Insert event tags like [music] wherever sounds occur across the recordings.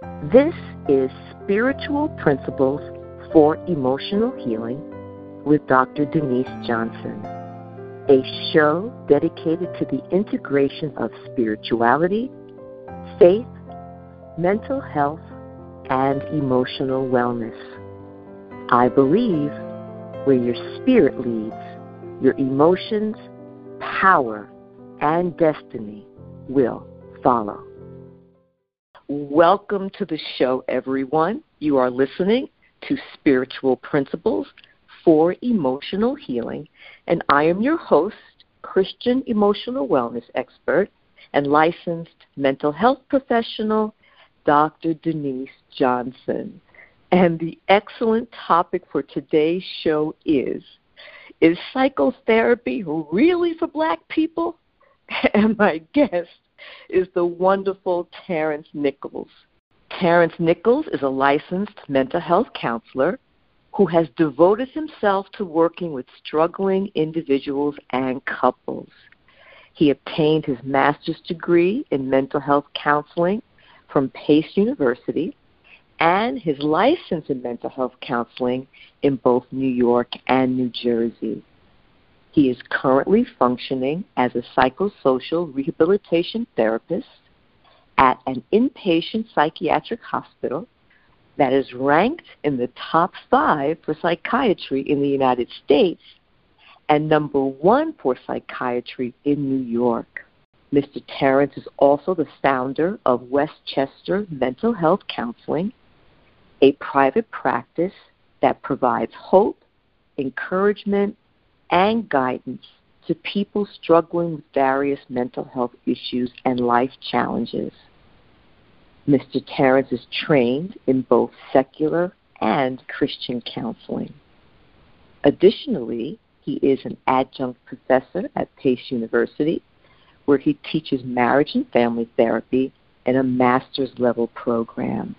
This is Spiritual Principles for Emotional Healing with Dr. Denise Johnson, a show dedicated to the integration of spirituality, faith, mental health, and emotional wellness. I believe where your spirit leads, your emotions, power, and destiny will follow. Welcome to the show, everyone. You are listening to Spiritual Principles for Emotional Healing, and I am your host, Christian emotional wellness expert and licensed mental health professional, Dr. Denise Johnson. And the excellent topic for today's show is Is psychotherapy really for black people? [laughs] And my guest is the wonderful Terrance Nicholls. Terrance Nicholls is a licensed mental health counselor who has devoted himself to working with struggling individuals and couples. He obtained his master's degree in mental health counseling from Pace University and his license in mental health counseling in both New York and New Jersey. He is currently functioning as a psychosocial rehabilitation therapist at an inpatient psychiatric hospital that is ranked in the top five for psychiatry in the United States and number one for psychiatry in New York. Mr. Terrance is also the founder of Westchester Mental Health Counseling, a private practice that provides hope, encouragement, and guidance to people struggling with various mental health issues and life challenges. Mr. Terrance is trained in both secular and Christian counseling. Additionally, he is an adjunct professor at Pace University, where he teaches marriage and family therapy in a master's level program.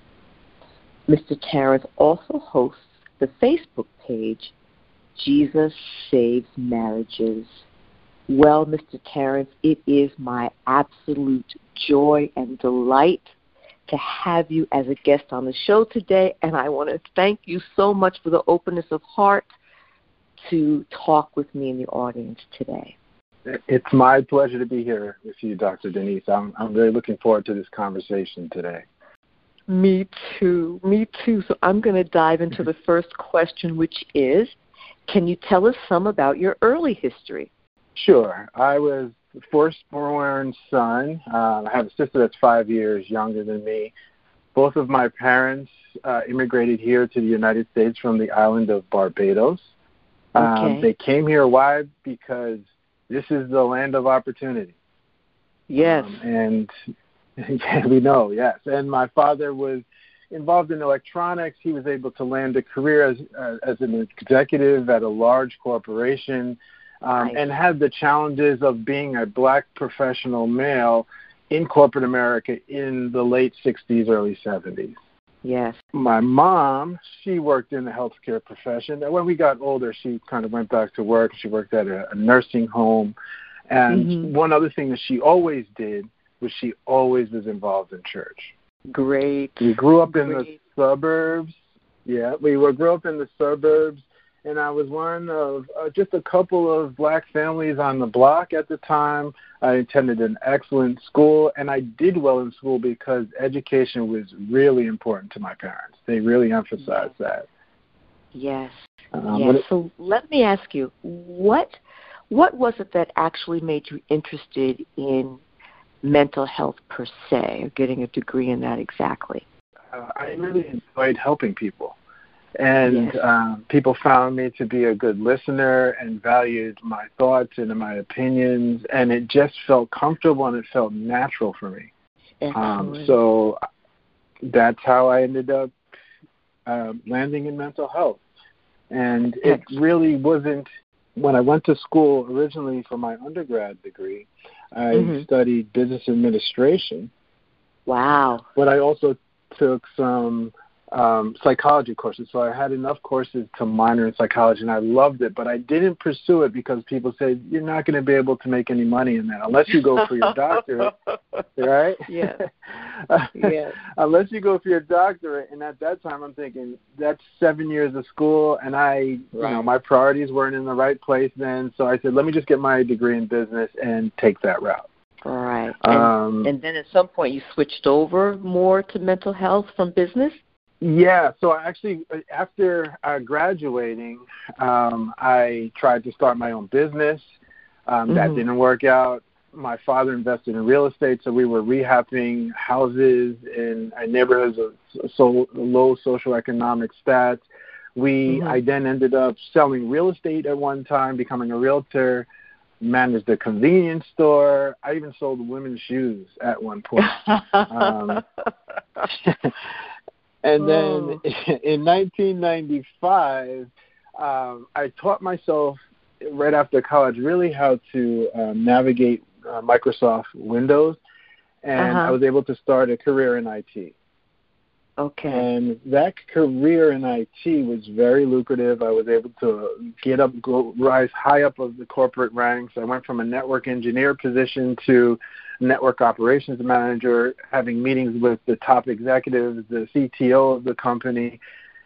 Mr. Terrance also hosts the Facebook page Jesus Saves Marriages. Well, Mr. Terrance, it is my absolute joy and delight to have you as a guest on the show today, and I want to thank you so much for the openness of heart to talk with me in the audience today. It's my pleasure to be here with you, Dr. Denise. I'm, I'm really looking forward to this conversation today. Me too. Me too. So I'm going to dive into [laughs] the first question, which is can you tell us some about your early history? Sure. I was the firstborn son. Uh, I have a sister that's five years younger than me. Both of my parents uh, immigrated here to the United States from the island of Barbados. Um, okay. they came here. Why? Because this is the land of opportunity. Yes. Um, and [laughs] yeah, we know, yes. And my father was involved in electronics. He was able to land a career as uh, as an executive at a large corporation, um, nice. and had the challenges of being a black professional male in corporate America in the late '60s, early '70s. Yes. My mom, she worked in the healthcare profession. And when we got older, she kind of went back to work. She worked at a, a nursing home. And mm-hmm. one other thing that she always did was she always was involved in church. Great. We grew up in the suburbs. Yeah, we were grew up in the suburbs, and I was one of uh, just a couple of black families on the block at the time. I attended an excellent school, and I did well in school because education was really important to my parents. They really emphasized yes. that. Yes. Um, yes. It, so let me ask you, what what was it that actually made you interested in mental health per se, or getting a degree in that exactly? Uh, I really enjoyed helping people. And yes. um, people found me to be a good listener and valued my thoughts and my opinions, and it just felt comfortable and it felt natural for me. Um, so that's how I ended up uh, landing in mental health. And it really wasn't when I went to school originally for my undergrad degree, I mm-hmm. studied business administration. Wow. But I also took some um, psychology courses. So I had enough courses to minor in psychology, and I loved it. But I didn't pursue it because people said you're not going to be able to make any money in that unless you go for your doctorate, [laughs] right? Yeah. [laughs] yeah. unless you go for your doctorate, and at that time I'm thinking that's seven years of school, and I, right. you know, my priorities weren't in the right place then. So I said, let me just get my degree in business and take that route. All right. And, um, and then at some point you switched over more to mental health from business? Yeah, so actually, after uh, graduating, um, I tried to start my own business. Um, mm-hmm. That didn't work out. My father invested in real estate, so we were rehabbing houses in neighborhoods of so low socioeconomic stats. We, mm-hmm. I then ended up selling real estate at one time, becoming a realtor, managed a convenience store. I even sold women's shoes at one point. [laughs] um, [laughs] and then oh. [laughs] in 1995, um, I taught myself right after college really how to um, navigate uh, Microsoft Windows, and uh-huh. I was able to start a career in IT. Okay. And that career in IT was very lucrative. I was able to get up, go, rise high up of the corporate ranks. I went from a network engineer position to network operations manager, having meetings with the top executives, the CTO of the company,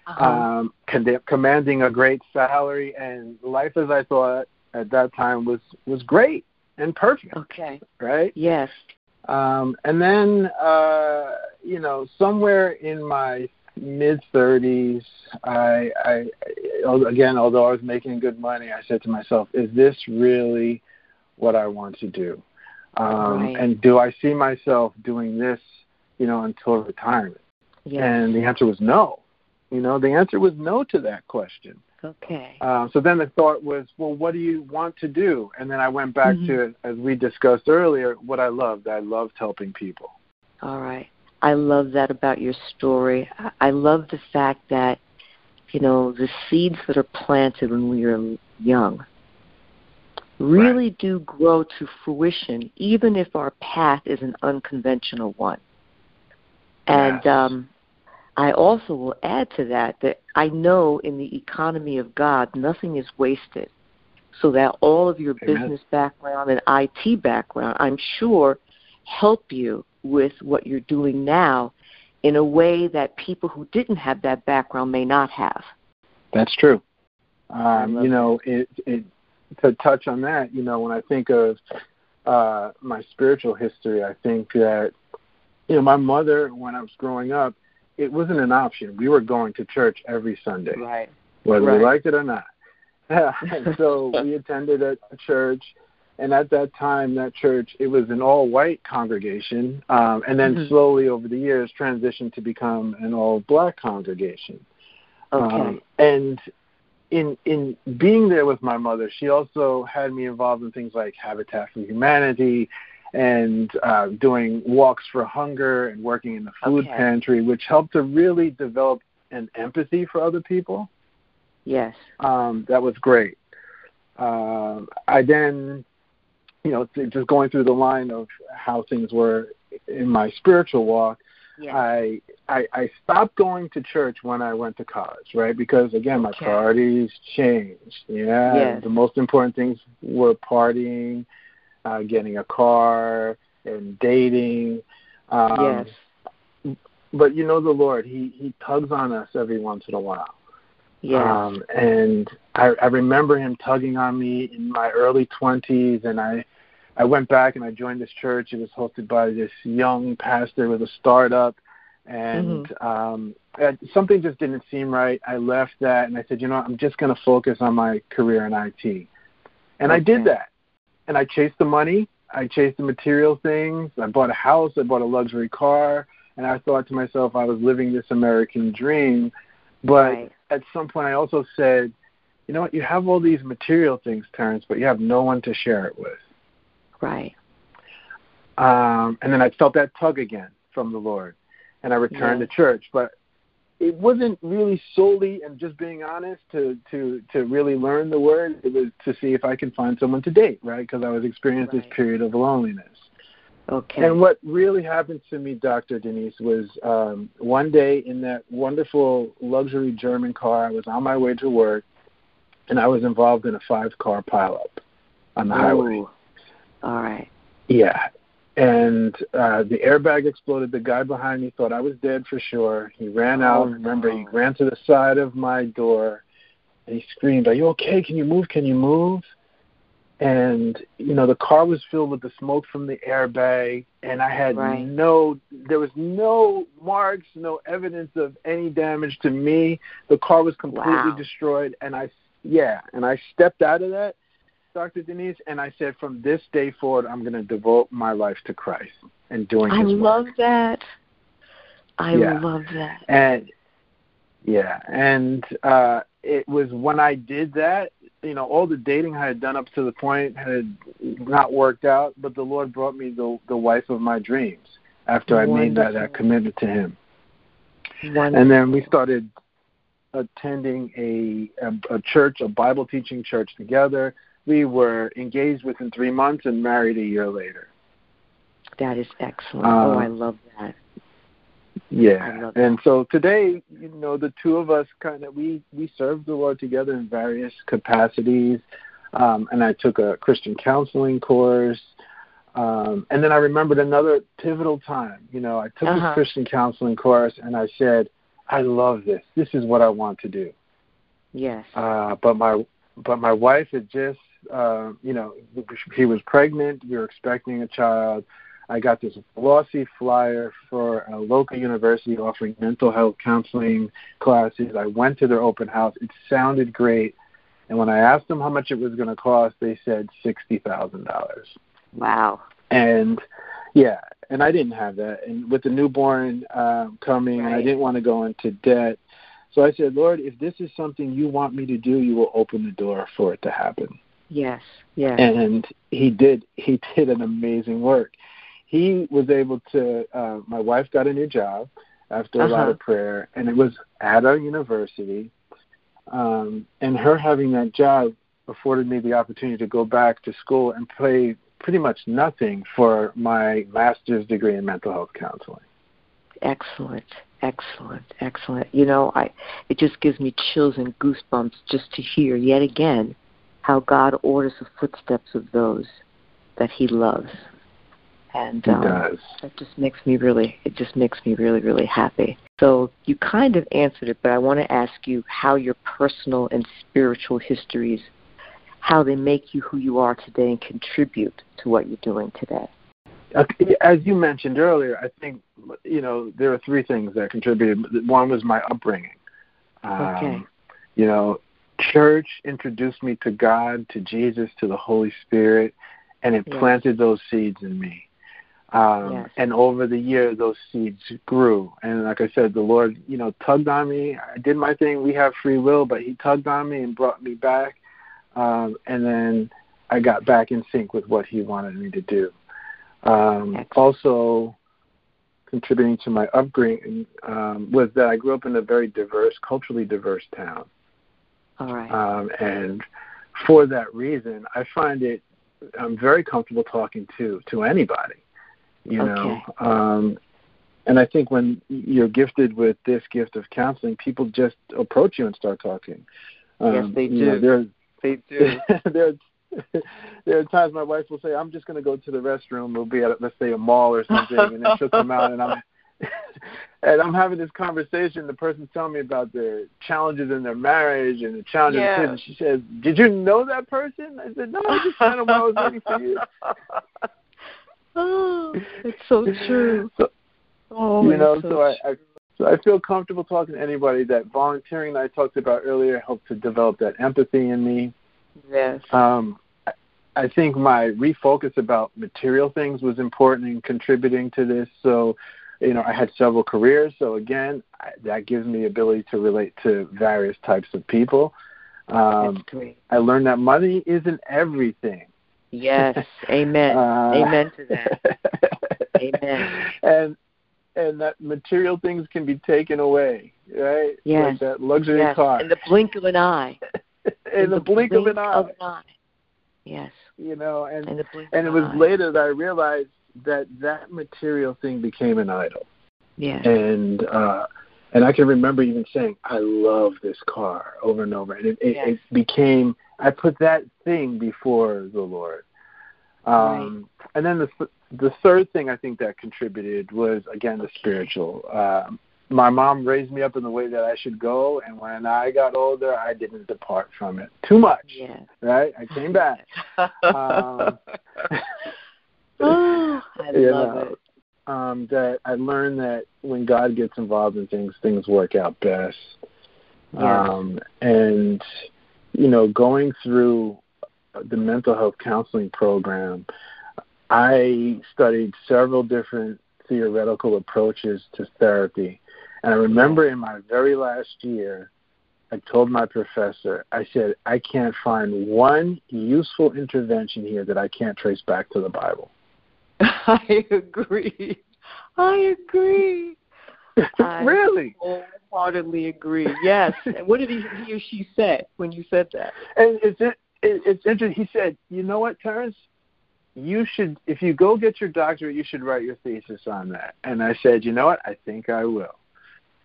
uh-huh. um, con- commanding a great salary, and life as I thought at that time was was great and perfect. Okay. Right. Yes. Um, and then, uh, you know, somewhere in my mid 30s, I, I, again, although I was making good money, I said to myself, is this really what I want to do? Um, right. And do I see myself doing this, you know, until retirement? Yes. And the answer was no. You know, the answer was no to that question. Okay. Uh, so then the thought was, well, what do you want to do? And then I went back mm-hmm. to, as we discussed earlier, what I loved. I loved helping people. All right. I love that about your story. I love the fact that, you know, the seeds that are planted when we are young really right. do grow to fruition, even if our path is an unconventional one. And yes. um, I also will add to that that I know in the economy of God, nothing is wasted. So that all of your Amen. business background and IT background, I'm sure, help you with what you're doing now in a way that people who didn't have that background may not have. That's true. Um, you know, it, it, to touch on that, you know, when I think of uh, my spiritual history, I think that, you know, my mother, when I was growing up, it wasn't an option. We were going to church every Sunday, right? Whether right. we liked it or not. [laughs] so we attended a church, and at that time, that church it was an all-white congregation, um, and then mm-hmm. slowly over the years transitioned to become an all-black congregation. Okay. Um, and in in being there with my mother, she also had me involved in things like Habitat for Humanity and uh, doing walks for hunger and working in the food okay. pantry, which helped to really develop an empathy for other people. Yes. Um, that was great. Um, I then, you know, just going through the line of how things were in my spiritual walk, yes. I, I I stopped going to church when I went to college, right? Because again, my okay. priorities changed. Yeah, yes. the most important things were partying uh, getting a car and dating. Um, yes. But you know the Lord, He He tugs on us every once in a while. Yeah. Um, and I, I remember Him tugging on me in my early twenties, and I I went back and I joined this church. It was hosted by this young pastor with a startup, and mm-hmm. um, something just didn't seem right. I left that, and I said, you know, what? I'm just going to focus on my career in IT, and okay. I did that and I chased the money. I chased the material things. I bought a house. I bought a luxury car. And I thought to myself, I was living this American dream. But right. at some point, I also said, you know what? You have all these material things, Terrance, but you have no one to share it with. Right. Um, and then I felt that tug again from the Lord, and I returned yes. to church. But it wasn't really solely and just being honest to to to really learn the word it was to see if i can find someone to date right because i was experiencing right. this period of loneliness Okay. And what really happened to me, Dr. Denise, was um, one day in that wonderful luxury German car, I was on my way to work, and I was involved in a five-car pileup on the Ooh. highway. All right. Yeah. And uh, the airbag exploded. The guy behind me thought I was dead for sure. He ran Oh, out. Remember, he ran to the side of my door, and he screamed, "Are you okay? Can you move? Can you move?" And you know, the car was filled with the smoke from the airbag, and I had Right. no. There was no marks, no evidence of any damage to me. The car was completely Wow. destroyed, and I, yeah, and I stepped out of that Dr. Denise, and I said, from this day forward, I'm going to devote my life to Christ and doing I work. love that. I Yeah. love that. And yeah, and uh, it was when I did that, you know, all the dating I had done up to the point had not worked out, but the Lord brought me the the wife of my dreams after I made that, that Wonderful. commitment to Him. Wonderful. And then we started attending a, a, a church, a Bible teaching church together. We were engaged within three months and married a year later. that is excellent. Uh, oh, I love that. Yeah, love and so today, you know, the two of us kind of we we served the Lord together in various capacities. Um, and I took a Christian counseling course. Um, and then I remembered another pivotal time. You know, I took Uh-huh. this Christian counseling course, and I said, "I love this. This is what I want to do." Yes. Uh, but my but my wife had just, uh, you know, she was pregnant. We were expecting a child. I got this glossy flyer for a local university offering mental health counseling classes. I went to their open house. It sounded great. And when I asked them how much it was going to cost, they said $60,000. wow. And yeah, and I didn't have that. And with the newborn um, coming, and I didn't want to go into debt. So I said, Lord, if this is something you want me to do, you will open the door for it to happen Yes. Yes. and he did he [laughs] did an amazing work he was able to uh my wife got a new job after a lot Uh-huh. of prayer and it was at our university um and her having that job afforded me the opportunity to go back to school and pay pretty much nothing for my master's degree in mental health counseling Excellent. Excellent. Excellent. You know, I it just gives me chills and goosebumps just to hear yet again how God orders the footsteps of those that he loves. And he um, does that just makes me really it just makes me really really happy so you kind of answered it but i want to ask you how your personal and spiritual histories how they make you who you are today and contribute to what you're doing today As you mentioned earlier, I think you know there are three things that contributed. One was my upbringing. Um, Okay. You know, church introduced me to God, to Jesus, to the Holy Spirit, and it Yes. planted those seeds in me. Um, Yes. And over the year, those seeds grew. And like I said, the Lord, you know, tugged on me. I did my thing. We have free will, but He tugged on me and brought me back. Um, and then I got back in sync with what He wanted me to do. Um, also, contributing to my upbringing um, was that I grew up in a very diverse, culturally diverse town. All right Um, and for that reason, I find it I'm very comfortable talking to to anybody. You know, Okay. um, and I think when you're gifted with this gift of counseling, people just approach you and start talking. Um, Yes, they you know, do. there, they [laughs] do there, [laughs] there are times my wife will say, "I'm just going to go to the restroom. We'll be at let's say a mall or something," and then she'll come out and I'm and I'm having this conversation. The person's telling me about their challenges in their marriage and the challenges. Yeah. kids, And she says, "Did you know that person?" I said, "No, I just met him while I was waiting for you." [laughs] oh it's so true [laughs] So, oh you know, it's so I, I so I feel comfortable talking to anybody. That volunteering that I talked about earlier helped to develop that empathy in me. yes Um, I- I think my refocus about material things was important in contributing to this. So, you know, I had several careers. So again, I, that gives me ability to relate to various types of people. Um, I learned that money isn't everything. yes [laughs] amen Uh, amen to that [laughs] Amen. And and that material things can be taken away, right? Yes. Like that luxury yes car. in the blink of an eye [laughs] in the blink of an eye. Yes. You know, and In the blink and it of was later that I realized, that that material thing became an idol. Yeah. And uh and I can remember even saying, "I love this car" over and over, and it, it, yes. it became. I put that thing before the Lord. Um, right. And then the the third thing I think that contributed was again the spiritual. Um, my mom raised me up in the way that I should go, and when I got older, I didn't depart from it too much. Yeah. Right? I came back. [laughs] um, [laughs] [sighs] I love know, it. Um, that I learned that when God gets involved in things, things work out best. Yeah. Um, and you know, going through the mental health counseling program, I studied several different theoretical approaches to therapy. And I remember in my very last year, I told my professor, I said, I can't find one useful intervention here that I can't trace back to the Bible. [laughs] I agree. I agree. [laughs] really? I wholeheartedly agree. Yes. and what did he, he or she say when you said that? And it's it, it's interesting. He said, "You know what, Terrance? You should, if you go get your doctorate, you should write your thesis on that." And I said, "You know what? I think I will."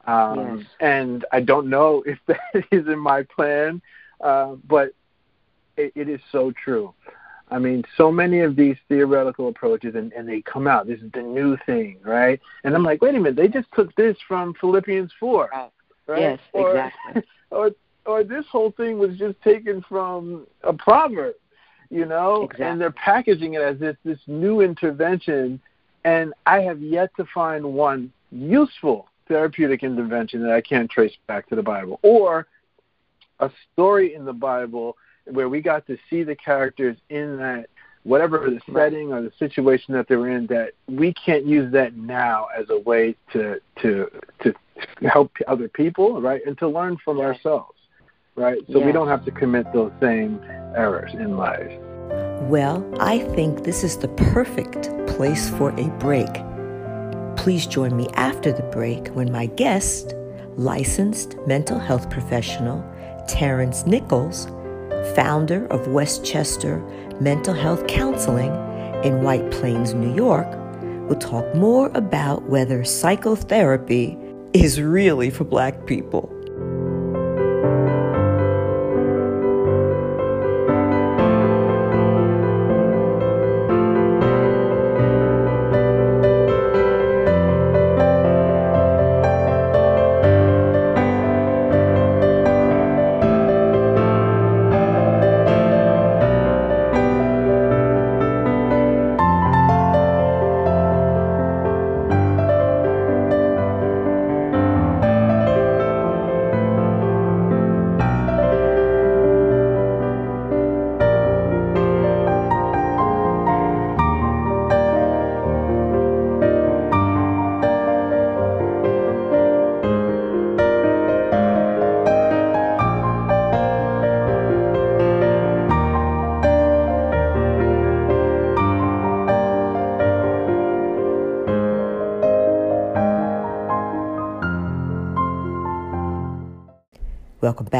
Um, yes. And I don't know if [laughs] that is in my plan, uh, but it, it is so true. I mean, so many of these theoretical approaches, and, and they come out. This is the new thing, right? And I'm like, wait a minute, they just took this from Philippians four, right? right? Yes, or, exactly. [laughs] Or or this whole thing was just taken from a proverb, you know? Exactly. And they're packaging it as this this new intervention, and I have yet to find one useful therapeutic intervention that I can't trace back to the Bible, or a story in the Bible where we got to see the characters in that whatever the setting or the situation that they're in that we can't use that now as a way to to to help other people right and to learn from yes. ourselves right so yes. we don't have to commit those same errors in life well i think this is the perfect place for a break please join me after the break when my guest licensed mental health professional terrance nicholls founder of Westchester Mental Health Counseling in White Plains, New York, will talk more about whether psychotherapy is really for black people.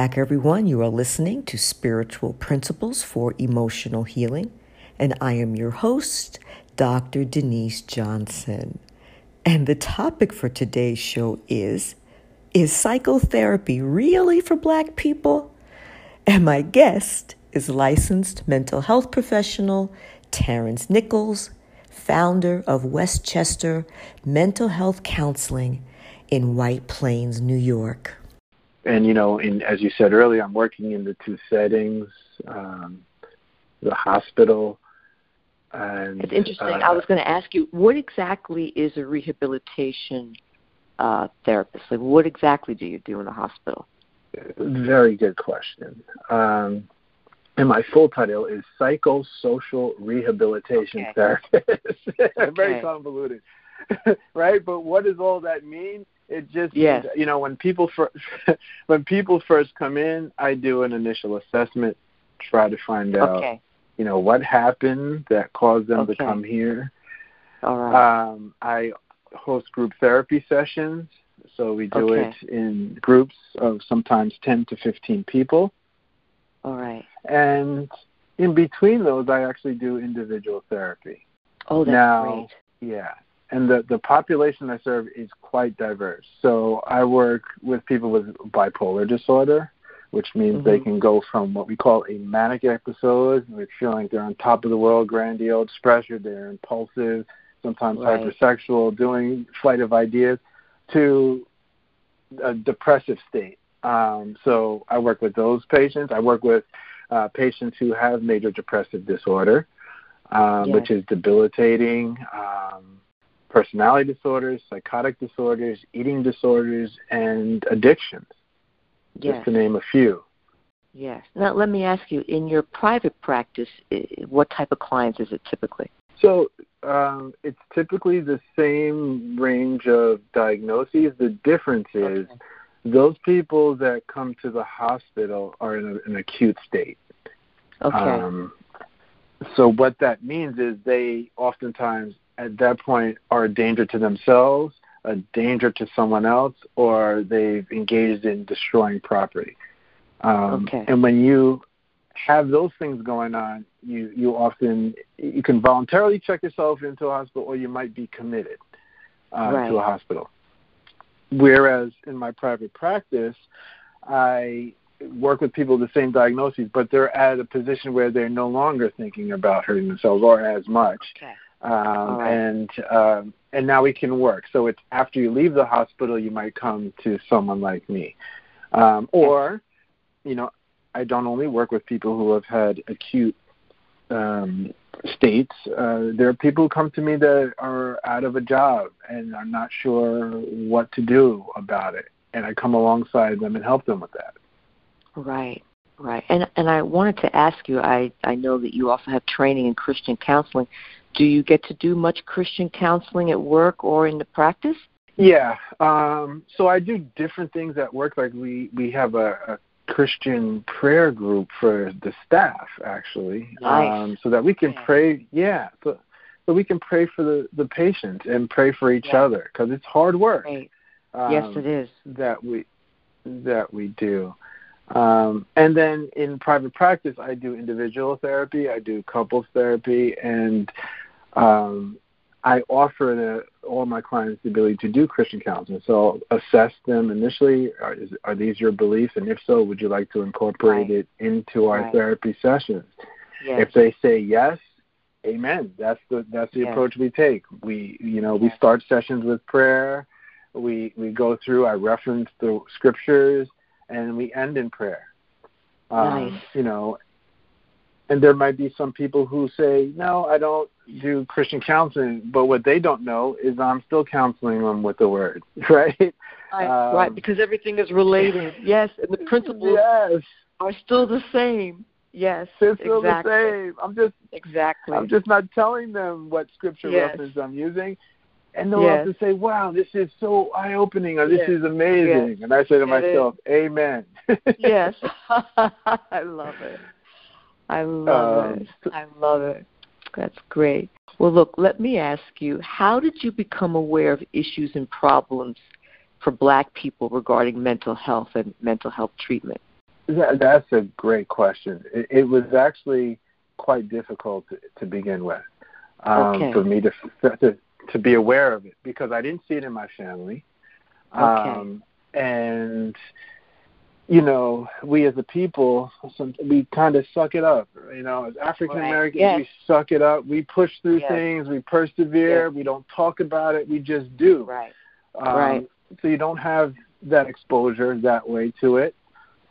Back, everyone. You are listening to Spiritual Principles for Emotional Healing, and I am your host, Dr. Denise Johnson. And the topic for today's show is Is psychotherapy really for Black people? And my guest is licensed mental health professional Terrance Nicholls, founder of Westchester Mental Health Counseling in White Plains, New York and you know, in as you said earlier, I'm working in the two settings, um, the hospital. And, it's interesting. Uh, I was going to ask you, what exactly is a rehabilitation uh, therapist? Like, what exactly do you do in the hospital? Very good question. Um, and my full title is psychosocial rehabilitation okay. therapist. [laughs] okay. Very convoluted, [laughs] right? But what does all that mean? it just yes. you know when people first [laughs] when people first come in i do an initial assessment try to find out you know what happened that caused them okay. to come here all right um i host group therapy sessions so we do okay. it in groups of sometimes 10 to 15 people all right and in between those i actually do individual therapy oh that's now, great Yeah, and the the population I serve is quite diverse. So I work with people with bipolar disorder, which means mm-hmm. they can go from what we call a manic episode, which feel like they're on top of the world, grandiose, expressive, they're impulsive, sometimes right. hypersexual, doing flight of ideas, to a depressive state. Um, so I work with those patients. I work with uh, patients who have major depressive disorder, um, yes. which is debilitating. Um, personality disorders, psychotic disorders, eating disorders, and addictions, yes. just to name a few. Yes. Now, let me ask you in your private practice, what type of clients is it typically? So, um, it's typically the same range of diagnoses. The difference is okay. those people that come to the hospital are in a, an acute state. Okay. Um, so, what that means is they oftentimes at that point are a danger to themselves, a danger to someone else, or they've engaged in destroying property. Um, okay. And when you have those things going on, you you often you can voluntarily check yourself into a hospital, or you might be committed uh, right. to a hospital. Whereas in my private practice, I work with people with the same diagnoses, but they're at a position where they're no longer thinking about hurting themselves or as much. Okay um, right. and um, and now we can work. So it's after you leave the hospital, you might come to someone like me, um, or you know, I don't only work with people who have had acute um, states. Uh, there are people who come to me that are out of a job and are not sure what to do about it, and I come alongside them and help them with that. Right. Right. And and I wanted to ask you, I, I know that you also have training in Christian counseling. Do you get to do much Christian counseling at work or in the practice? Yeah. Um, so I do different things at work. Like we, we have a, a Christian prayer group for the staff, actually, nice. um, so that we can pray. Yeah, so, so we can pray for the the patients and pray for each yeah. other because it's hard work. Right. Um, yes, it is. That we that we do. Um, and then in private practice, I do individual therapy, I do couples therapy, and um, I offer the, all my clients the ability to do Christian counseling. So I'll assess them initially. Are, is, are these your beliefs? And if so, would you like to incorporate right. it into our right. therapy sessions? Yes. If they say yes, amen. That's the that's the yes. approach we take. We you know yes. we start sessions with prayer. We we go through. I reference the scriptures, and we end in prayer. Um, nice. You know, and there might be some people who say, "No, I don't do Christian counseling," but what they don't know is I'm still counseling them with the Word, [laughs] right? Right, um, right because everything is related. [laughs] Yes, and the principles yes. are still the same. Yes, they're still exactly. the same. I'm just exactly. I'm just not telling them what scripture yes. reference I'm using, and they'll yes. have to say, "Wow, this is so eye-opening," or "This yes. is amazing," yes. and I say to myself, "Amen." yes, [laughs] [laughs] I love it. I love um, it. I love it. That's great. Well, look, let me ask you, how did you become aware of issues and problems for black people regarding mental health and mental health treatment? That, that's a great question. It, it was actually quite difficult to, to begin with um, okay. for me to, [laughs] to to be aware of it because I didn't see it in my family. Okay. Um, and you know, we as a people, some, we kind of suck it up. You know, as African Americans, right. yes. we suck it up. We push through yes. things. We persevere. Yes. We don't talk about it. We just do. Right. Um, right. So you don't have that exposure that way to it.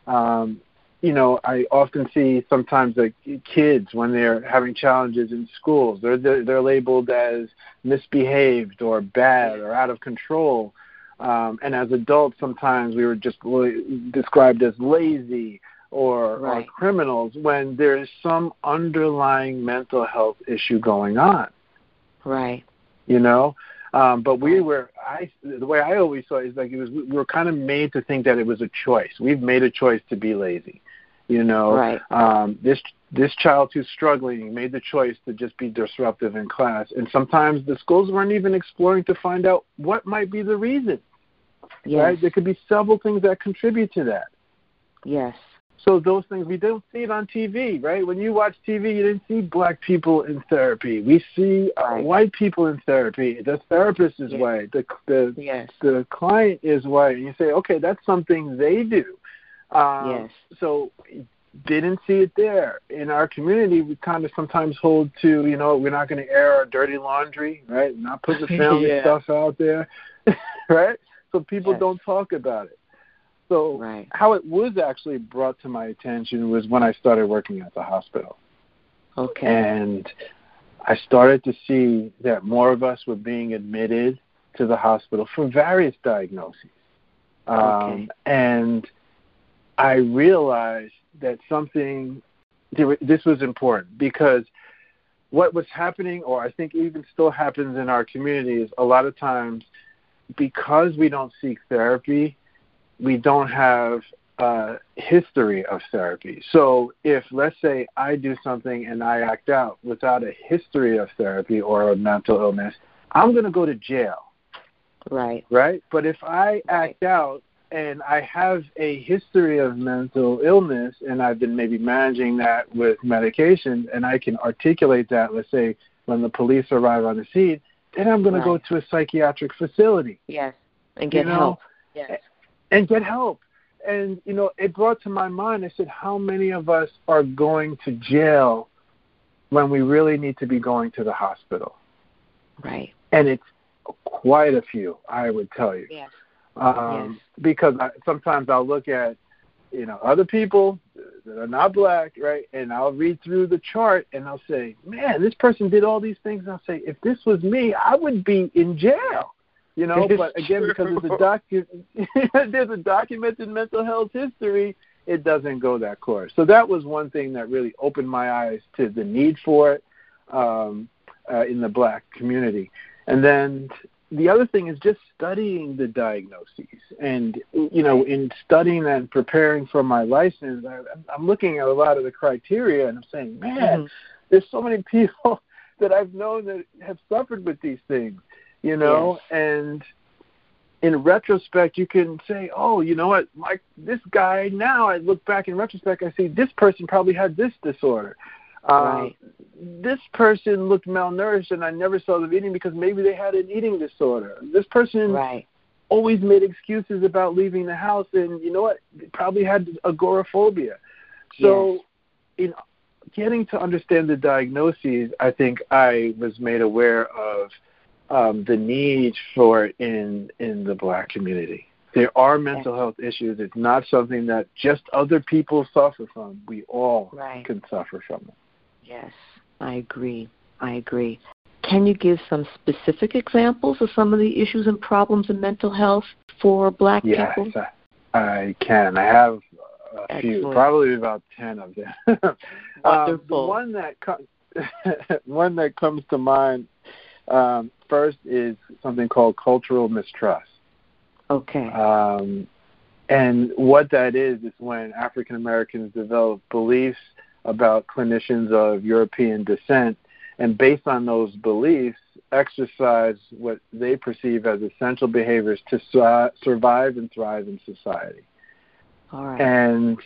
Um, you know, I often see sometimes like kids when they're having challenges in schools, they're they're, they're labeled as misbehaved or bad or out of control um, and as adults, sometimes we were just described as lazy or, right. or criminals when there is some underlying mental health issue going on. Right. You know, um, but we were. I the way I always saw it is like it was. We were kind of made to think that it was a choice. We've made a choice to be lazy. You know, right. um, this this child who's struggling made the choice to just be disruptive in class, and sometimes the schools weren't even exploring to find out what might be the reason. Yes. Right? There could be several things that contribute to that. Yes. So those things we don't see it on TV, right? When you watch TV, you didn't see black people in therapy. We see uh, Right. white people in therapy. The therapist is Yes. white. The the Yes. the client is white. And you say, okay, that's something they do. Um, Yes. So didn't see it there in our community. We kind of sometimes hold to, you know, we're not going to air our dirty laundry, right? Not put the [laughs] family Yeah. stuff out there, [laughs] right? So people Yes. don't talk about it. So Right. how it was actually brought to my attention was when I started working at the hospital. Okay. And I started to see that more of us were being admitted to the hospital for various diagnoses. Um, Okay. And I realized that something, this was important because what was happening, or I think even still happens in our community, is a lot of times because we don't seek therapy, we don't have a history of therapy. So if, let's say, I do something and I act out without a history of therapy or a mental illness, I'm going to go to jail, right. right? But if I act out and I have a history of mental illness and I've been maybe managing that with medication and I can articulate that, let's say, when the police arrive on the scene, then I'm going to go to a psychiatric facility Yes. And get You know, help. Yes. and get help. And you know, it brought to my mind. I said, how many of us are going to jail when we really need to be going to the hospital? Right. And it's quite a few, I would tell you. Yes. Um, Because I, sometimes I'll look at, you know, other people that are not black, right? And I'll read through the chart and I'll say, man, this person did all these things. And I'll say, if this was me, I would be in jail. You know, It's [laughs] but again, because true. there's a docu- [laughs] there's a documented mental health history, it doesn't go that course. So that was one thing that really opened my eyes to the need for it um, uh, in the black community. And then the other thing is just studying the diagnoses. And, you know, in studying that and preparing for my license, I, I'm looking at a lot of the criteria and I'm saying, man, Mhm. there's so many [laughs] people that I've known that have suffered with these things, you know, and in retrospect, you can say, oh, you know what, like this guy now, I look back in retrospect, I see this person probably had this disorder. Right. Um, this person looked malnourished and I never saw them eating because maybe they had an eating disorder. This person Right. always made excuses about leaving the house and you know what, they probably had agoraphobia. So in getting to understand the diagnoses, I think I was made aware of um, the need for it in in the black community. There are mental health issues. It's not something that just other people suffer from. We all Right. can suffer from it. Yes. I agree. I agree. Can you give some specific examples of some of the issues and problems in mental health for black Yes, people? I, I can. I have a few, probably about ten of them. [laughs] um, one that co- [laughs] one that comes to mind um, first is something called cultural mistrust. Okay. Um, and what that is is when African Americans develop beliefs about clinicians of European descent, and based on those beliefs, exercise what they perceive as essential behaviors to su- survive and thrive in society. All right. And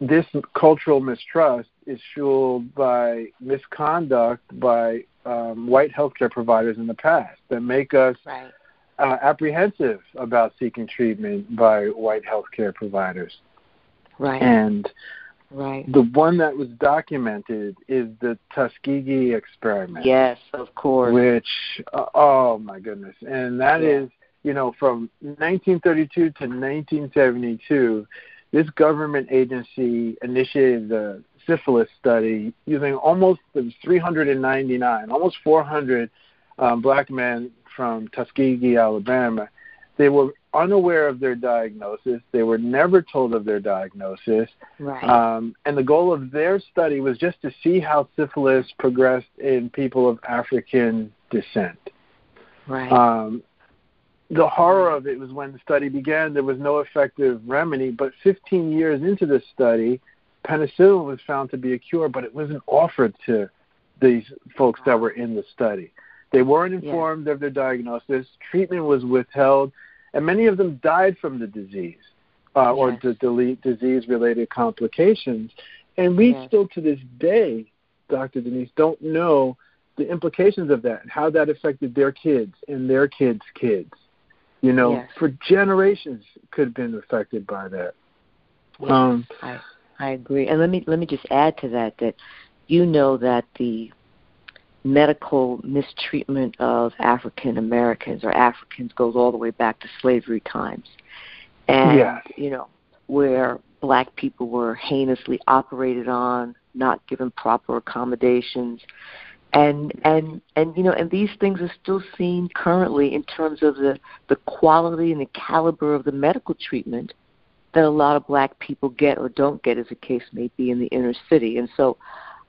this cultural mistrust is fueled by misconduct by um, white healthcare providers in the past that make us right. uh, apprehensive about seeking treatment by white healthcare providers. Right. And right. the one that was documented is the Tuskegee experiment, Yes, of course. which, uh, oh my goodness. And that Yeah. is, you know, from 1932 to 1972, this government agency initiated the syphilis study using almost 399, almost 400 um, black men from Tuskegee, Alabama. They were unaware of their diagnosis. They were never told of their diagnosis. right. Um, and the goal of their study was just to see how syphilis progressed in people of African descent. right. Um, the horror of it was when the study began, there was no effective remedy. But 15 years into the study, penicillin was found to be a cure, but it wasn't offered to these folks that were in the study. They weren't Yeah. informed of their diagnosis. Treatment was withheld, and many of them died from the disease. uh, or yes. the disease related complications. And we yes. still to this day, Dr. Denise, don't know the implications of that and how that affected their kids and their kids' kids. You know, yes. for generations could have been affected by that. Um, I I agree. And let me let me just add to that that you know that the medical mistreatment of African Americans or Africans goes all the way back to slavery times. And yes. you know, where black people were heinously operated on, not given proper accommodations. And and and you know, and these things are still seen currently in terms of the the quality and the caliber of the medical treatment that a lot of black people get or don't get, as the case may be, in the inner city. And so,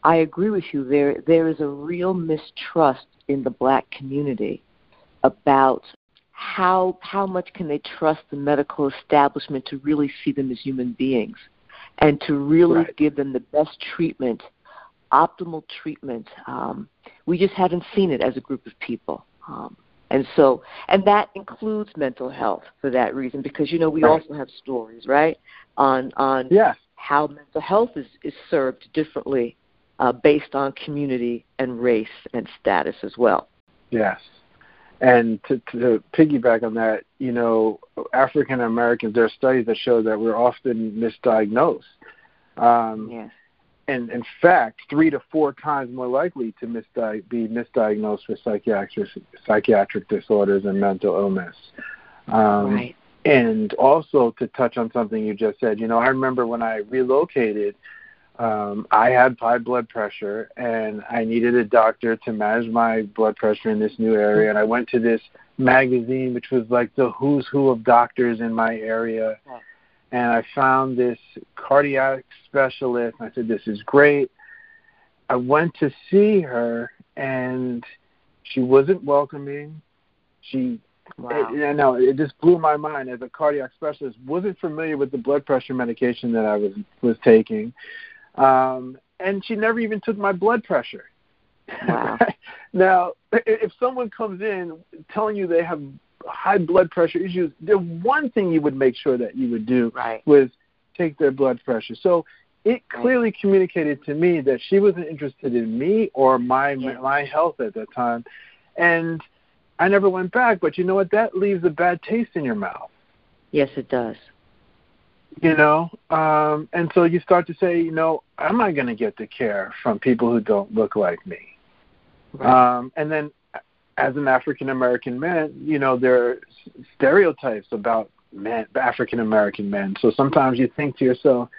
I agree with you. There there is a real mistrust in the black community about how how much can they trust the medical establishment to really see them as human beings and to really right. give them the best treatment optimal treatment um, we just haven't seen it as a group of people um, and so and that includes mental health for that reason because you know we right. also have stories right on on yes. how mental health is is served differently uh, based on community and race and status as well yes and to, to piggyback on that, you know, African Americans, there are studies that show that we're often misdiagnosed. Um, yes. And in fact, three to four times more likely to misdi- be misdiagnosed with psychiatric psychiatric disorders and mental illness. Um, right. And also to touch on something you just said, you know, I remember when I relocated um, I had high blood pressure and I needed a doctor to manage my blood pressure in this new area. And I went to this magazine, which was like the who's who of doctors in my area. And I found this cardiac specialist. And I said, This is great. I went to see her and she wasn't welcoming. She Wow. It, know, it just blew my mind as a cardiac specialist. wasn't familiar with the blood pressure medication that I was was taking. Um, and she never even took my blood pressure. Wow. [laughs] now, if someone comes in telling you they have high blood pressure issues, the one thing you would make sure that you would do right. was take their blood pressure. So it clearly right. communicated to me that she wasn't interested in me or my yeah. my health at that time, and I never went back. But you know what? That leaves a bad taste in your mouth. Yes, it does you know? Um and so you start to say you know am i going to get the care from people who don't look like me? Right. um and then as an african american man you know there are stereotypes about men african american men. So sometimes you think to yourself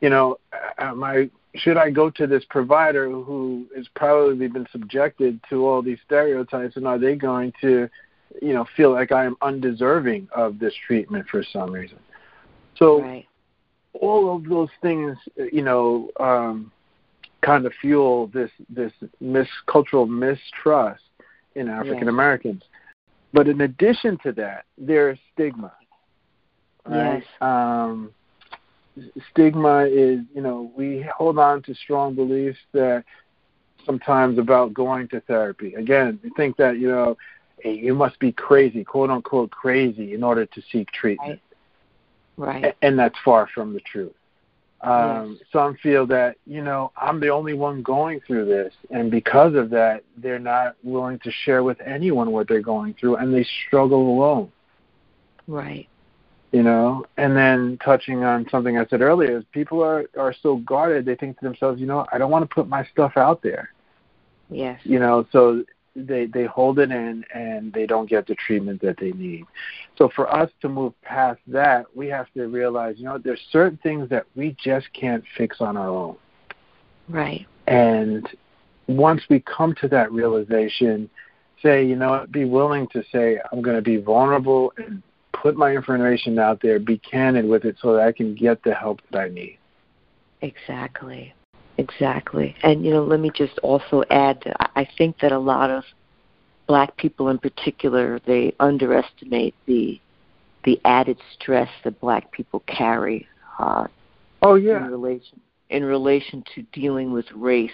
you know am i should i go to this provider who has probably been subjected to all these stereotypes and are they going to you know feel like i am undeserving of this treatment for some reason so right. all of those things, you know, um, kind of fuel this this mis- cultural mistrust in African Americans. Yes. But in addition to that, there's stigma. Right? Yes. Um, stigma is, you know, we hold on to strong beliefs that sometimes about going to therapy. Again, we think that, you know, you must be crazy, quote unquote crazy, in order to seek treatment. Right. And that's far from the truth. Um, yes. Some feel that, you know, I'm the only one going through this. And because of that, they're not willing to share with anyone what they're going through and they struggle alone. Right. You know, and then touching on something I said earlier, is people are, are so guarded, they think to themselves, you know, I don't want to put my stuff out there. Yes. You know, so they they hold it in and they don't get the treatment that they need. So for us to move past that, we have to realize, you know, there's certain things that we just can't fix on our own. Right. And once we come to that realization, say, you know, be willing to say, I'm going to be vulnerable and put my information out there, be candid with it so that I can get the help that I need. Exactly. Exactly. And, you know, let me just also add that I think that a lot of black people in particular, they underestimate the the added stress that black people carry uh, oh, yeah. in relation in relation to dealing with race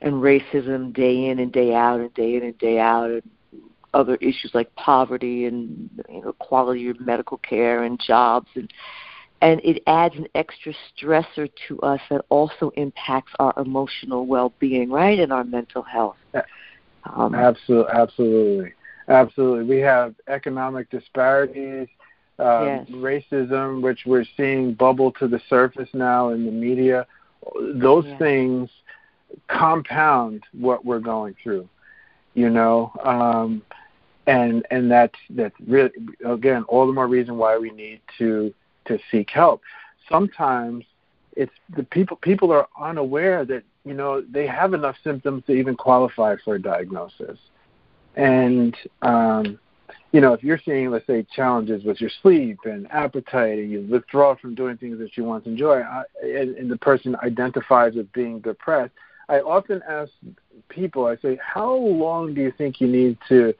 and racism day in and day out and day in and day out and other issues like poverty and you know quality of medical care and jobs and and it adds an extra stressor to us that also impacts our emotional well-being, right, and our mental health. Um, absolutely, absolutely, absolutely. We have economic disparities, um, yes. racism, which we're seeing bubble to the surface now in the media. Those yes. things compound what we're going through, you know. Um, and and that's that's really again all the more reason why we need to to seek help. Sometimes it's the people people are unaware that you know they have enough symptoms to even qualify for a diagnosis, and um, you know if you're seeing let's say challenges with your sleep and appetite and you withdraw from doing things that you once enjoy, I, and, and the person identifies with being depressed, I often ask people I say how long do you think you need to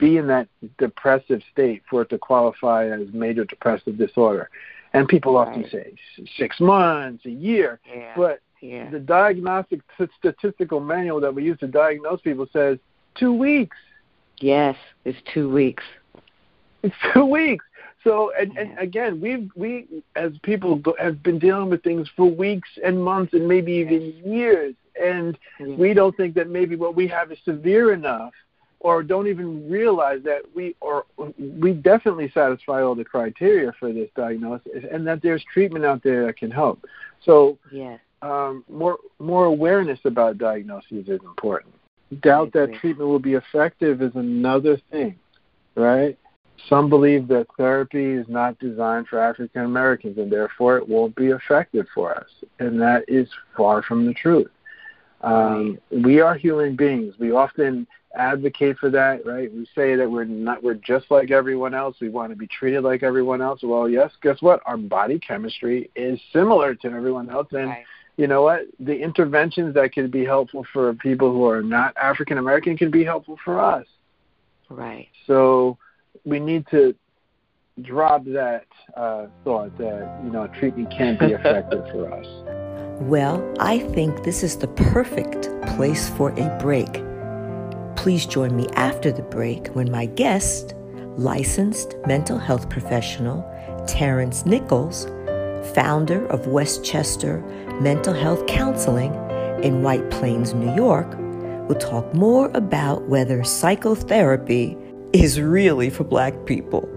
be in that depressive state for it to qualify as major depressive disorder. And people right. often say six months, a year. Yeah. But yeah. the diagnostic statistical manual that we use to diagnose people says two weeks. Yes, it's two weeks. [laughs] It's two weeks. So and, yeah. and again, we we as people have been dealing with things for weeks and months and maybe even years, and we don't think that maybe what we have is severe enough or don't even realize that we or we definitely satisfy all the criteria for this diagnosis, and that there's treatment out there that can help. So, yes. um, more more awareness about diagnoses is important. Doubt that treatment will be effective is another thing, right? Some believe that therapy is not designed for African Americans and therefore it won't be effective for us. And that is far from the truth. Um, we are human beings. We often advocate for that, right? We say that we're not we're just like everyone else. We want to be treated like everyone else. Well, yes, guess what? Our body chemistry is similar to everyone else and right. you know what? The interventions that could be helpful for people who are not African American can be helpful for us. Right. So we need to drop that uh, thought that you know treatment can't be effective for us. [laughs] Well, I think this is the perfect place for a break. Please join me after the break when my guest, licensed mental health professional Terrance Nicholls, founder of Westchester Mental Health Counseling in White Plains, New York, will talk more about whether psychotherapy is really for Black people.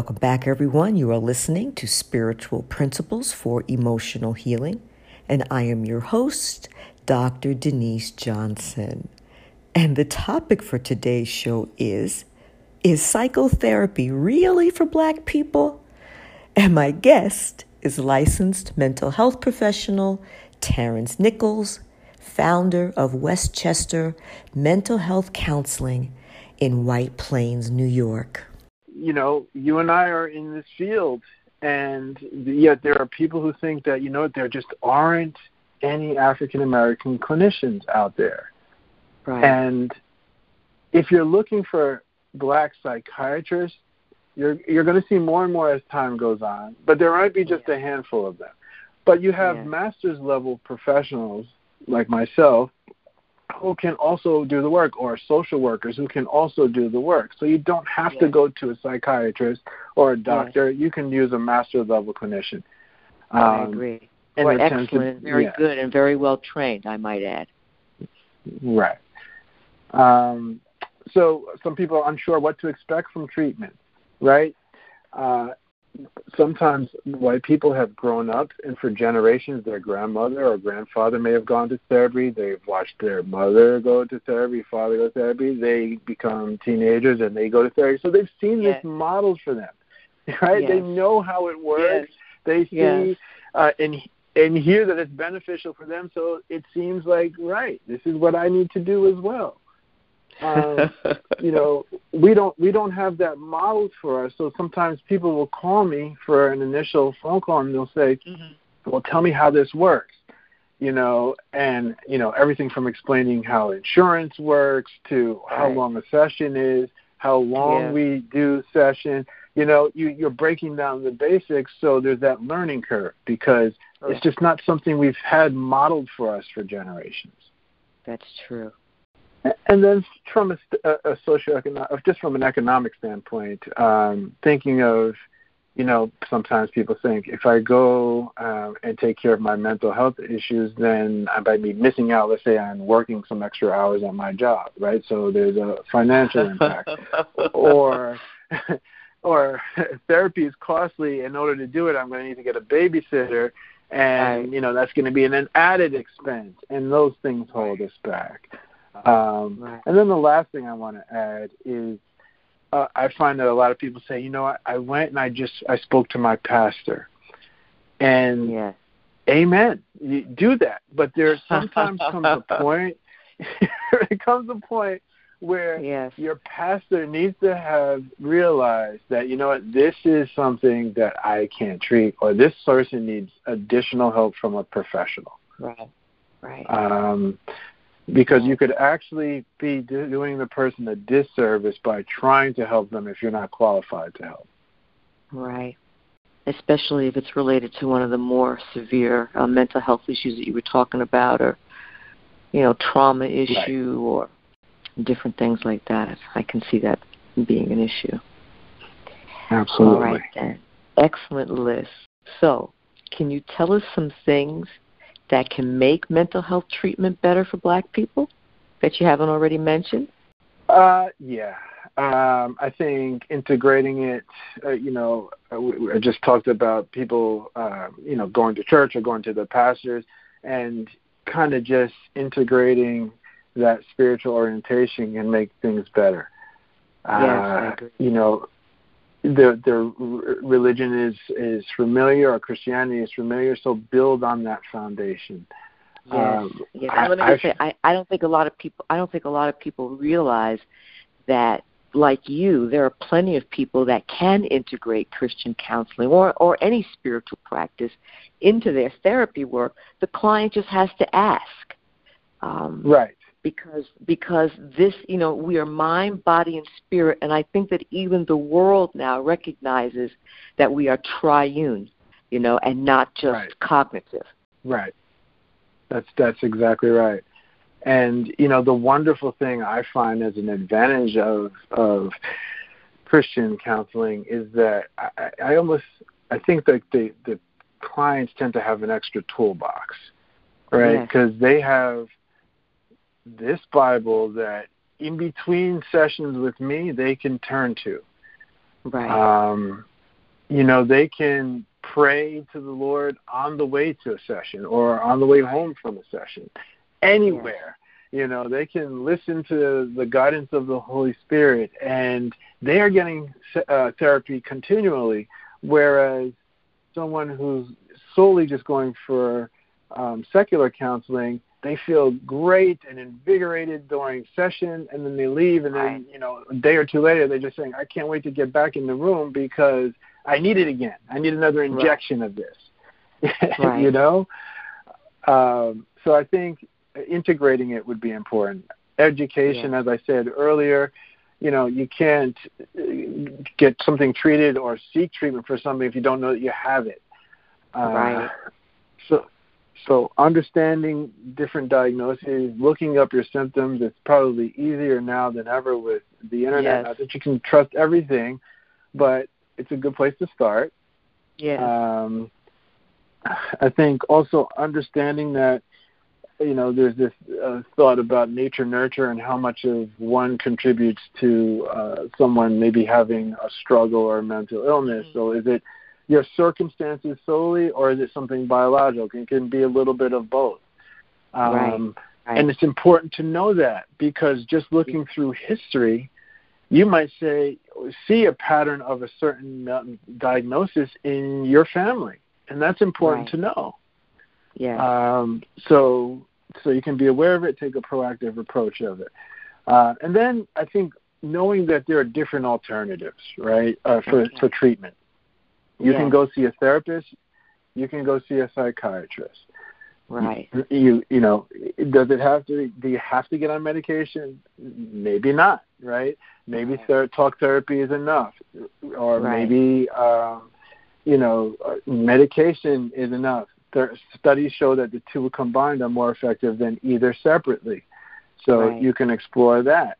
Welcome back, everyone. You are listening to Spiritual Principles for Emotional Healing, and I am your host, Dr. Denise Johnson. And the topic for today's show is Is psychotherapy really for Black people? And my guest is licensed mental health professional Terrance Nicholls, founder of Westchester Mental Health Counseling in White Plains, New York you know, you and I are in this field, and yet there are people who think that, you know, there just aren't any African American clinicians out there. Right. And if you're looking for black psychiatrists, you're you're going to see more and more as time goes on, but there might be just yeah. a handful of them. But you have yeah. master's level professionals like myself who can also do the work, or social workers who can also do the work. So you don't have yes. to go to a psychiatrist or a doctor. Yes. You can use a master level clinician. Um, I agree. Or excellent, to, very yeah. good, and very well trained, I might add. Right. Um, so some people are unsure what to expect from treatment, right? Uh, sometimes white people have grown up and for generations their grandmother or grandfather may have gone to therapy. They've watched their mother go to therapy father go to therapy. They become teenagers and they go to therapy. So they've seen yes. this modeled for them [laughs] right? Yes. they know how it works. Yes. they see uh, and and hear that it's beneficial for them. So it seems like right this is what i need to do as well um, [laughs] you know, we don't we don't have that modeled for us. So sometimes people will call me for an initial phone call and they'll say, mm-hmm. "Well, tell me how this works." You know, and you know everything from explaining how insurance works to how right. long a session is, how long yeah. we do session. You know, you, you're breaking down the basics, so there's that learning curve because right. it's just not something we've had modeled for us for generations. That's true. And then from a, a socioeconomic, just from an economic standpoint, um, thinking of, you know, sometimes people think if I go um, and take care of my mental health issues, then I might be missing out. Let's say I'm working some extra hours at my job, right? So there's a financial impact, [laughs] or [laughs] or [laughs] therapy is costly. In order to do it, I'm going to need to get a babysitter, and you know that's going to be an added expense, and those things hold us back. Um, right. And then the last thing I want to add is uh, I find that a lot of people say, you know, I, I went and I just I spoke to my pastor, and yeah. Amen. You do that, but there [laughs] sometimes comes a point. [laughs] it comes a point where yes. your pastor needs to have realized that you know what this is something that I can't treat, or this person needs additional help from a professional. Right. Right. Um, because you could actually be doing the person a disservice by trying to help them if you're not qualified to help. Right. Especially if it's related to one of the more severe uh, mental health issues that you were talking about, or you know, trauma issue, right. or different things like that. I can see that being an issue. Absolutely. All right then. Excellent list. So, can you tell us some things that can make mental health treatment better for black people that you haven't already mentioned? Uh, yeah. Um, I think integrating it, uh, you know, I just talked about people, uh, you know, going to church or going to the pastors and kind of just integrating that spiritual orientation can make things better. Yes, uh, you know, their their religion is is familiar or Christianity is familiar, so build on that foundation. Yes, um, yes. I, let me say, I, I don't think a lot of people I don't think a lot of people realize that like you, there are plenty of people that can integrate Christian counseling or, or any spiritual practice into their therapy work. The client just has to ask. Um, right because because this you know we are mind body and spirit and i think that even the world now recognizes that we are triune you know and not just right. cognitive right that's that's exactly right and you know the wonderful thing i find as an advantage of of christian counseling is that i, I almost i think that the the clients tend to have an extra toolbox right because yes. they have this Bible that in between sessions with me they can turn to. Right. Um, you know, they can pray to the Lord on the way to a session or on the way home from a session, anywhere. You know, they can listen to the guidance of the Holy Spirit, and they are getting uh, therapy continually. Whereas someone who's solely just going for um, secular counseling, they feel great and invigorated during session and then they leave and then you know a day or two later they're just saying i can't wait to get back in the room because i need it again. I need another injection right. of this. [laughs] You know? Um, so i think integrating it would be important. Education yeah. as i said earlier you know you can't uh, get something treated or seek treatment for something if you don't know that you have it. Uh, right so understanding different diagnoses, looking up your symptoms, it's probably easier now than ever with the internet. Yes. Not that you can trust everything, but it's a good place to start. Yeah. Um, I think also understanding that you know there's this uh, thought about nature nurture and how much of one contributes to uh, someone maybe having a struggle or a mental illness. Mm-hmm. So is it your circumstances solely, or is it something biological? It can be a little bit of both. Um, right. Right. And it's important to know that because just looking through history, you might say see a pattern of a certain diagnosis in your family, and that's important right. to know. Yeah. Um, so so you can be aware of it, take a proactive approach of it, uh, and then I think knowing that there are different alternatives, right, uh, for okay. for treatment. You can go see a therapist. You can go see a psychiatrist. Right. You you know, does it have to? Do you have to get on medication? Maybe not. Right. Maybe right. Ther- talk therapy is enough, or right. maybe um, you know, uh, medication is enough. There, studies show that the two combined are more effective than either separately. So right. you can explore that.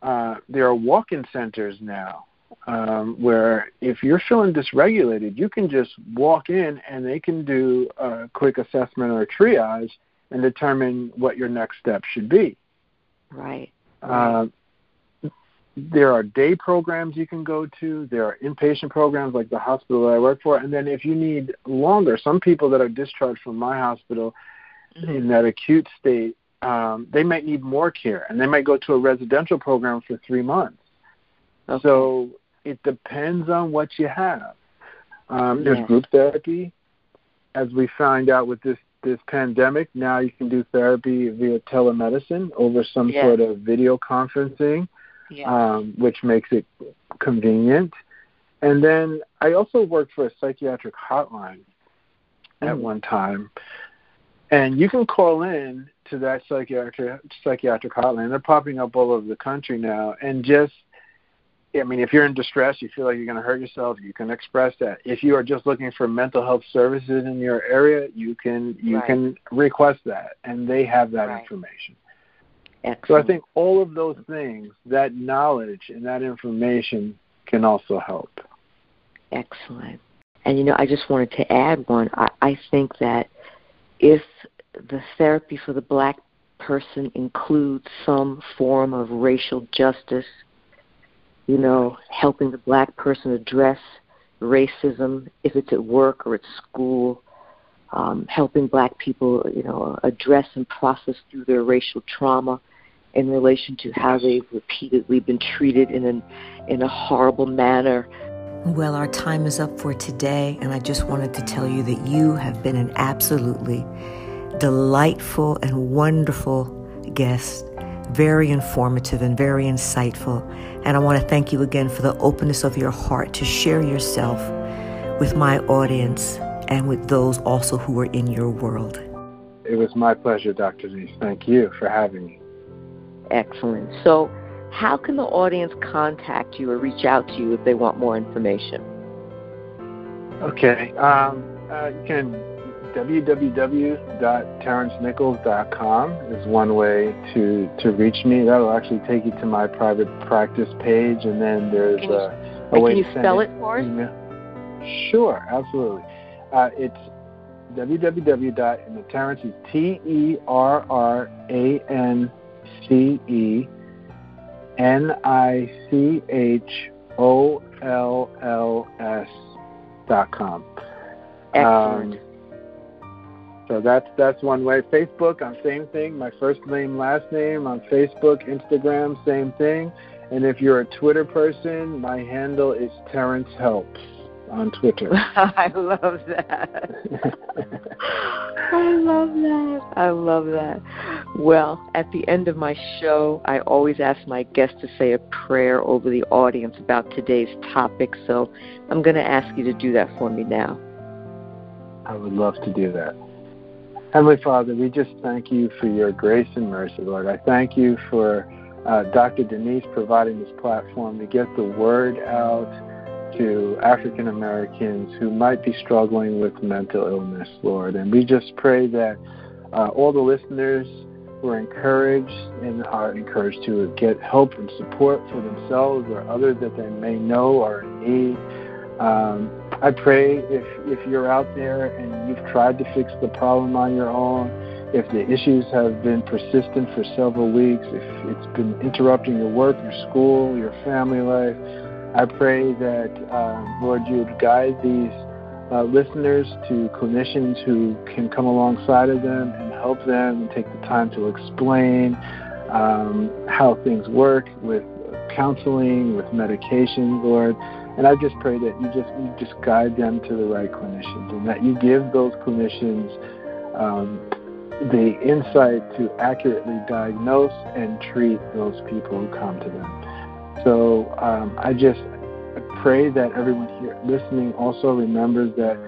Uh, there are walk-in centers now um, where if you're feeling dysregulated, you can just walk in and they can do a quick assessment or a triage and determine what your next step should be. Right. Uh, there are day programs you can go to. There are inpatient programs like the hospital that I work for. And then if you need longer, some people that are discharged from my hospital mm-hmm. in that acute state, um, they might need more care and they might go to a residential program for three months. Okay. So it depends on what you have. Um, there's group therapy, as we find out with this this pandemic. Now you can do therapy via telemedicine over some yeah. sort of video conferencing, yeah. um, which makes it convenient. And then I also worked for a psychiatric hotline mm. at one time, and you can call in to that psychiatric psychiatric hotline. They're popping up all over the country now, and just I mean, if you're in distress, you feel like you're going to hurt yourself, you can express that. If you are just looking for mental health services in your area, you can you right. can request that, and they have that right. information. Excellent. So I think all of those things, that knowledge and that information, can also help. Excellent. And you know, I just wanted to add one. I, I think that if the therapy for the black person includes some form of racial justice you know, helping the black person address racism, if it's at work or at school, um, helping black people, you know, address and process through their racial trauma in relation to how they've repeatedly been treated in an in a horrible manner. Well, our time is up for today, and I just wanted to tell you that you have been an absolutely delightful and wonderful guest very informative and very insightful. And I want to thank you again for the openness of your heart to share yourself with my audience and with those also who are in your world. It was my pleasure, Dr. Denise. Thank you for having me. Excellent. So, how can the audience contact you or reach out to you if they want more information? Okay. Um, uh, you can www.terrancenicholls.com is one way to, to reach me. That'll actually take you to my private practice page, and then there's can a, a way can you to spell it for us? Sure, absolutely. Uh, it's www. and the Terrance is T E R R A N C E N I C H O L L S dot com. Excellent. Um, so that's that's one way. Facebook, on same thing. My first name, last name on Facebook, Instagram, same thing. And if you're a Twitter person, my handle is Terrance Helps on Twitter. [laughs] I love that. [laughs] I love that. I love that. Well, at the end of my show, I always ask my guests to say a prayer over the audience about today's topic. So I'm going to ask you to do that for me now. I would love to do that. Heavenly Father, we just thank you for your grace and mercy, Lord. I thank you for uh, Dr. Denise providing this platform to get the word out to African Americans who might be struggling with mental illness, Lord. And we just pray that uh, all the listeners were encouraged and are encouraged to get help and support for themselves or others that they may know are in need. Um, I pray if if you're out there and you've tried to fix the problem on your own, if the issues have been persistent for several weeks, if it's been interrupting your work, your school, your family life, I pray that uh, Lord, you would guide these uh, listeners to clinicians who can come alongside of them and help them and take the time to explain um, how things work with counseling, with medication, Lord. And I just pray that you just you just guide them to the right clinicians and that you give those clinicians um, the insight to accurately diagnose and treat those people who come to them. So um, I just pray that everyone here listening also remembers that,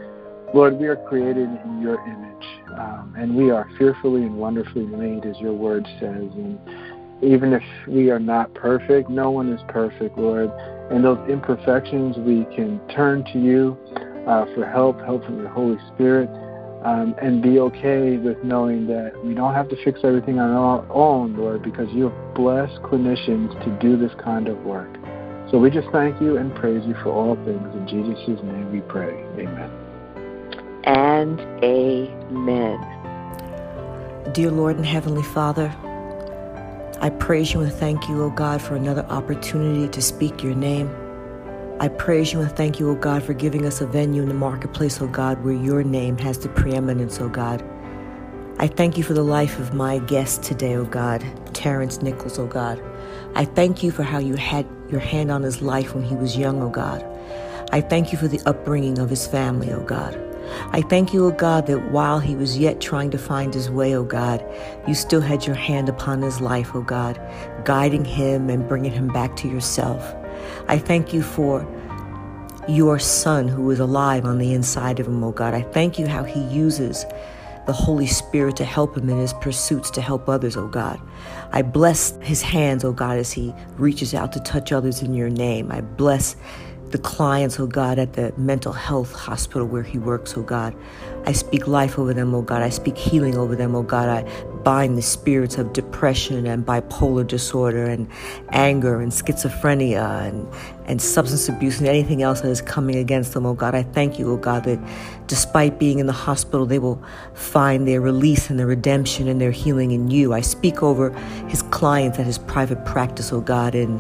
Lord, we are created in your image, um, and we are fearfully and wonderfully made, as your word says. And even if we are not perfect, no one is perfect, Lord. And those imperfections, we can turn to you uh, for help, help from the Holy Spirit um, and be okay with knowing that we don't have to fix everything on our own, Lord, because you have blessed clinicians to do this kind of work. So we just thank you and praise you for all things. In Jesus' name we pray. Amen. And amen. Dear Lord and Heavenly Father, I praise you and thank you, O God, for another opportunity to speak your name. I praise you and thank you, O God, for giving us a venue in the marketplace, O God, where your name has the preeminence, O God. I thank you for the life of my guest today, O God, Terrance Nicholls, O God. I thank you for how you had your hand on his life when he was young, O God. I thank you for the upbringing of his family, O God. I thank you, O God, that while he was yet trying to find his way, O God, you still had your hand upon his life, O God, guiding him and bringing him back to yourself. I thank you for your son who is alive on the inside of him, O God. I thank you how he uses the Holy Spirit to help him in his pursuits to help others, oh God. I bless his hands, oh God, as he reaches out to touch others in your name. I bless the clients, oh God, at the mental health hospital where he works, oh God. I speak life over them, oh God. I speak healing over them, oh God. I bind the spirits of depression and bipolar disorder and anger and schizophrenia and, and substance abuse and anything else that is coming against them, oh God. I thank you, oh God, that despite being in the hospital, they will find their release and their redemption and their healing in you. I speak over his clients at his private practice, oh God, in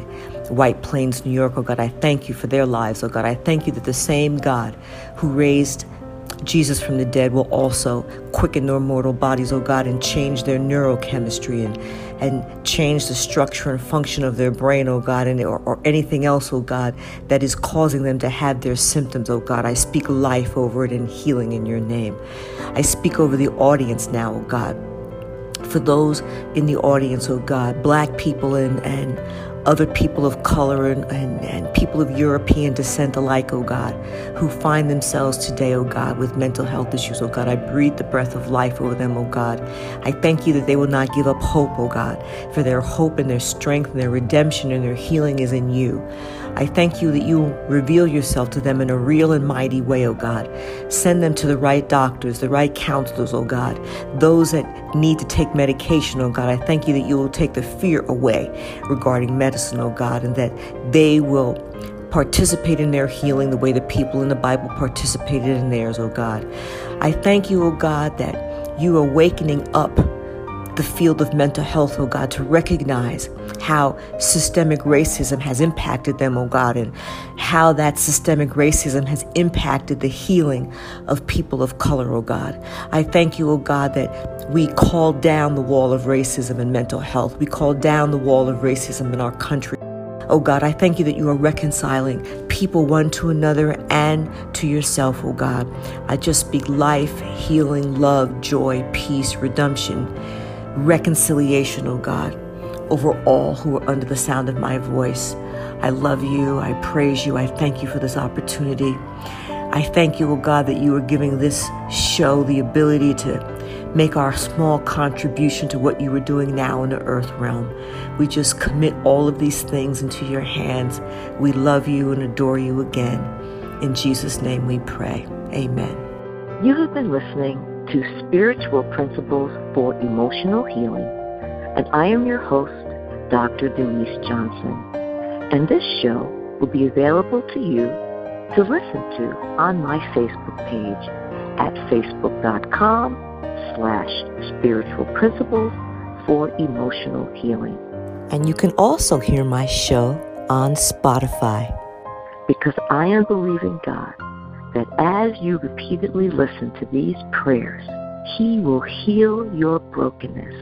White Plains, New York, oh God. I thank you for their lives, oh God. I thank you that the same God who raised Jesus from the dead will also quicken their mortal bodies, oh God, and change their neurochemistry and, and change the structure and function of their brain, oh God, and, or, or anything else, oh God, that is causing them to have their symptoms, oh God. I speak life over it and healing in your name. I speak over the audience now, oh God. For those in the audience, oh God, black people and, and other people of color and, and, and, people of European descent alike, oh God, who find themselves today, oh God, with mental health issues, oh God. I breathe the breath of life over them, oh God. I thank you that they will not give up hope, oh God, for their hope and their strength and their redemption and their healing is in you. I thank you that you reveal yourself to them in a real and mighty way, O oh God. Send them to the right doctors, the right counselors, O oh God. Those that need to take medication, O oh God. I thank you that you will take the fear away regarding medicine, O God, and that they will participate in their healing the way the people in the Bible participated in theirs, O God. I thank you, O God, that you are wakening up the field of mental health, oh God, to recognize how systemic racism has impacted them, oh God, and how that systemic racism has impacted the healing of people of color, oh God. I thank you, oh God, that we call down the wall of racism in mental health. We call down the wall of racism in our country. Oh God, I thank you that you are reconciling people one to another and to yourself, oh God. I just speak life, healing, love, joy, peace, redemption reconciliation, oh God, over all who are under the sound of my voice. I love you. I praise you. I thank you for this opportunity. I thank you, oh God, that you are giving this show the ability to make our small contribution to what you are doing now in the earth realm. We just commit all of these things into your hands. We love you and adore you again. In Jesus' name we pray. Amen. You have been listening to Spiritual Principles for Emotional Healing, and I am your host, Dr. Denise Johnson. And this show will be available to you to listen to on my Facebook page at facebook.com slash spiritual principles for emotional healing. And you can also hear my show on Spotify. Because I am believing God that as you repeatedly listen to these prayers, He will heal your brokenness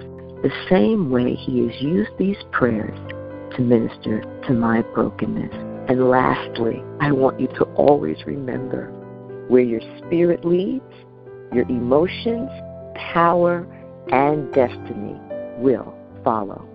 the same way He has used these prayers to minister to my brokenness. And lastly, I want you to always remember where your spirit leads, your emotions, power, and destiny will follow.